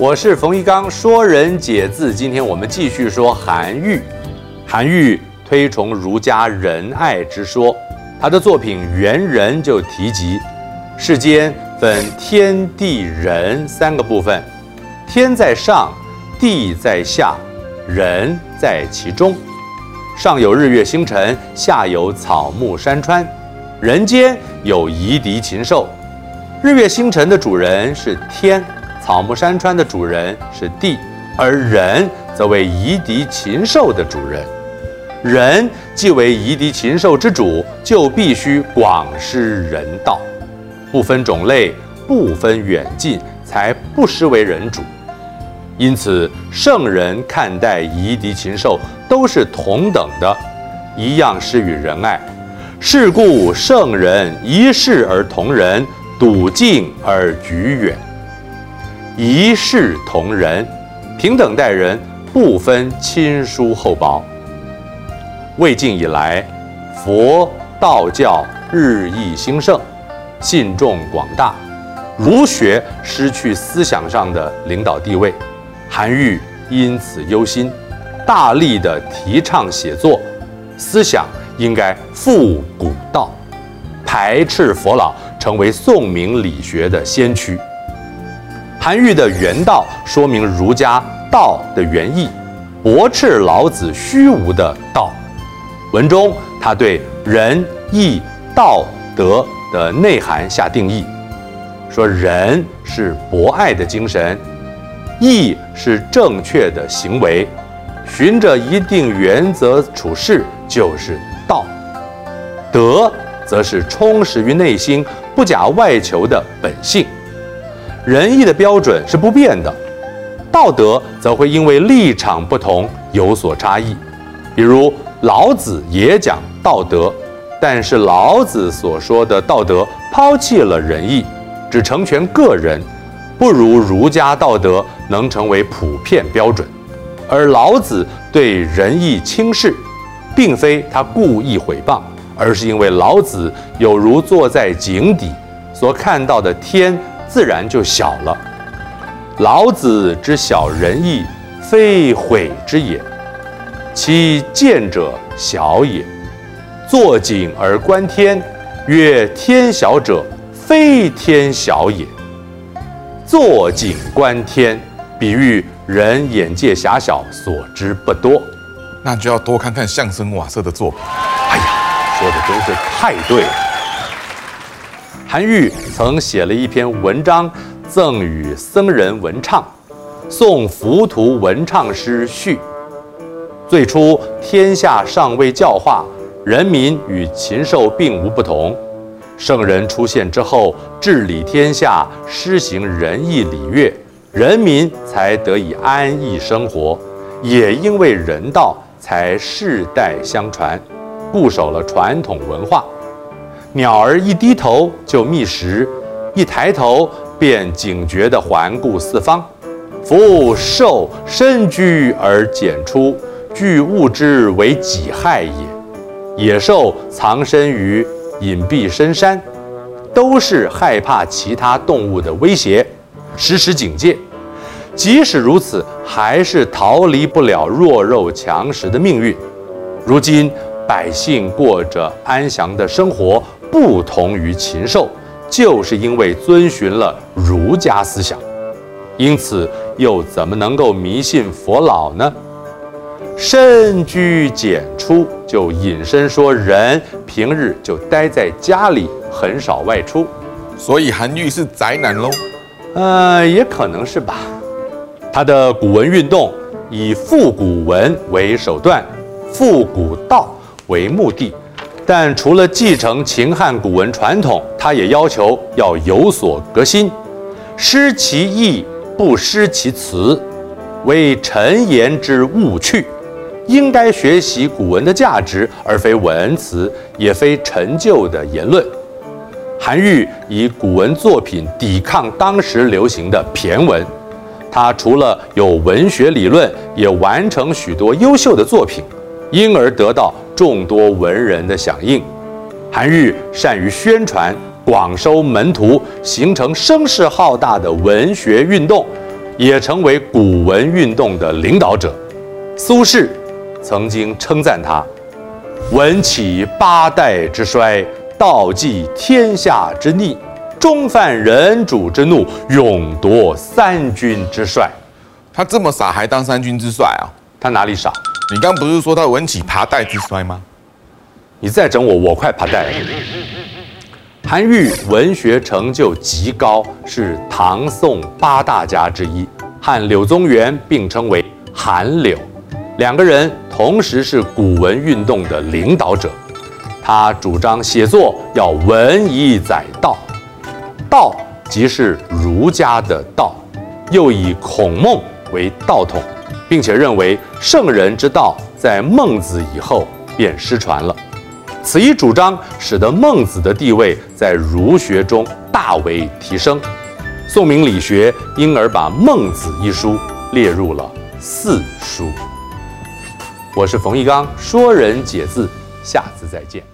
我是冯翊纲，说人解字。今天我们继续说韩愈。韩愈推崇儒家仁爱之说，他的作品《元人》就提及，世间分天地人三个部分，天在上，地在下，人在其中。上有日月星辰，下有草木山川，人间有夷狄禽兽。日月星辰的主人是天。草木山川的主人是地，而人则为夷狄禽兽的主人。人既为夷狄禽兽之主，就必须广施人道，不分种类，不分远近，才不失为人主。因此，圣人看待夷狄禽兽都是同等的，一样施与仁爱。是故圣人一视而同仁，笃敬而举远。一视同仁，平等待人，不分亲疏厚薄。魏晋以来，佛道教日益兴盛，信众广大，儒学失去思想上的领导地位。韩愈因此忧心，大力地提倡写作，思想应该复古道，排斥佛老，成为宋明理学的先驱。韩愈的《原道》说明儒家道的原意，驳斥老子虚无的道。文中他对仁义道德的内涵下定义，说仁是博爱的精神，义是正确的行为，循着一定原则处事就是道，德则是充实于内心、不假外求的本性。仁义的标准是不变的，道德则会因为立场不同有所差异。比如老子也讲道德，但是老子所说的道德抛弃了仁义，只成全个人，不如儒家道德能成为普遍标准。而老子对仁义轻视，并非他故意毁谤，而是因为老子有如坐在井底，所看到的天。自然就小了。老子之小仁义，非毁之也，其见者小也。坐井而观天，曰天小者，非天小也。坐井观天，比喻人眼界狭小，所知不多。那就要多看看相声瓦舍的作品。哎呀，说的真是太对了。韩愈曾写了一篇文章，赠与僧人文畅，《送浮屠文畅师序》。最初天下尚未教化，人民与禽兽并无不同。圣人出现之后，治理天下，施行仁义礼乐，人民才得以安逸生活。也因为人道，才世代相传，固守了传统文化。鸟儿一低头就觅食，一抬头便警觉地环顾四方。夫兽深居而简出，惧物之为己害也。野兽藏身于隐蔽深山，都是害怕其他动物的威胁，时时警戒。即使如此，还是逃离不了弱肉强食的命运。如今百姓过着安详的生活。不同于禽兽，就是因为遵循了儒家思想，因此又怎么能够迷信佛老呢？深居简出，就引申说人平日就待在家里，很少外出，所以韩愈是宅男喽？呃，也可能是吧。他的古文运动以复古文为手段，复古道为目的。但除了继承秦汉古文传统，他也要求要有所革新，失其义，不失其辞，为陈言之务去。应该学习古文的价值，而非文辞，也非陈旧的言论。韩愈以古文作品抵抗当时流行的骈文，他除了有文学理论，也完成许多优秀的作品，因而得到。众多文人的响应，韩愈善于宣传，广收门徒，形成声势浩大的文学运动，也成为古文运动的领导者。苏轼曾经称赞他：“文起八代之衰，道济天下之逆，终犯人主之怒，勇夺三军之帅。”他这么傻还当三军之帅啊？他哪里傻？你刚不是说他文起爬代之衰吗？你再整我，我快爬代了。韩愈文学成就极高，是唐宋八大家之一，和柳宗元并称为韩柳。两个人同时是古文运动的领导者。他主张写作要文以载道，道即是儒家的道，又以孔孟为道统，并且认为圣人之道在孟子以后便失传了。此一主张使得孟子的地位在儒学中大为提升，宋明理学因而把《孟子》一书列入了四书。我是冯翊纲，说人解字，下次再见。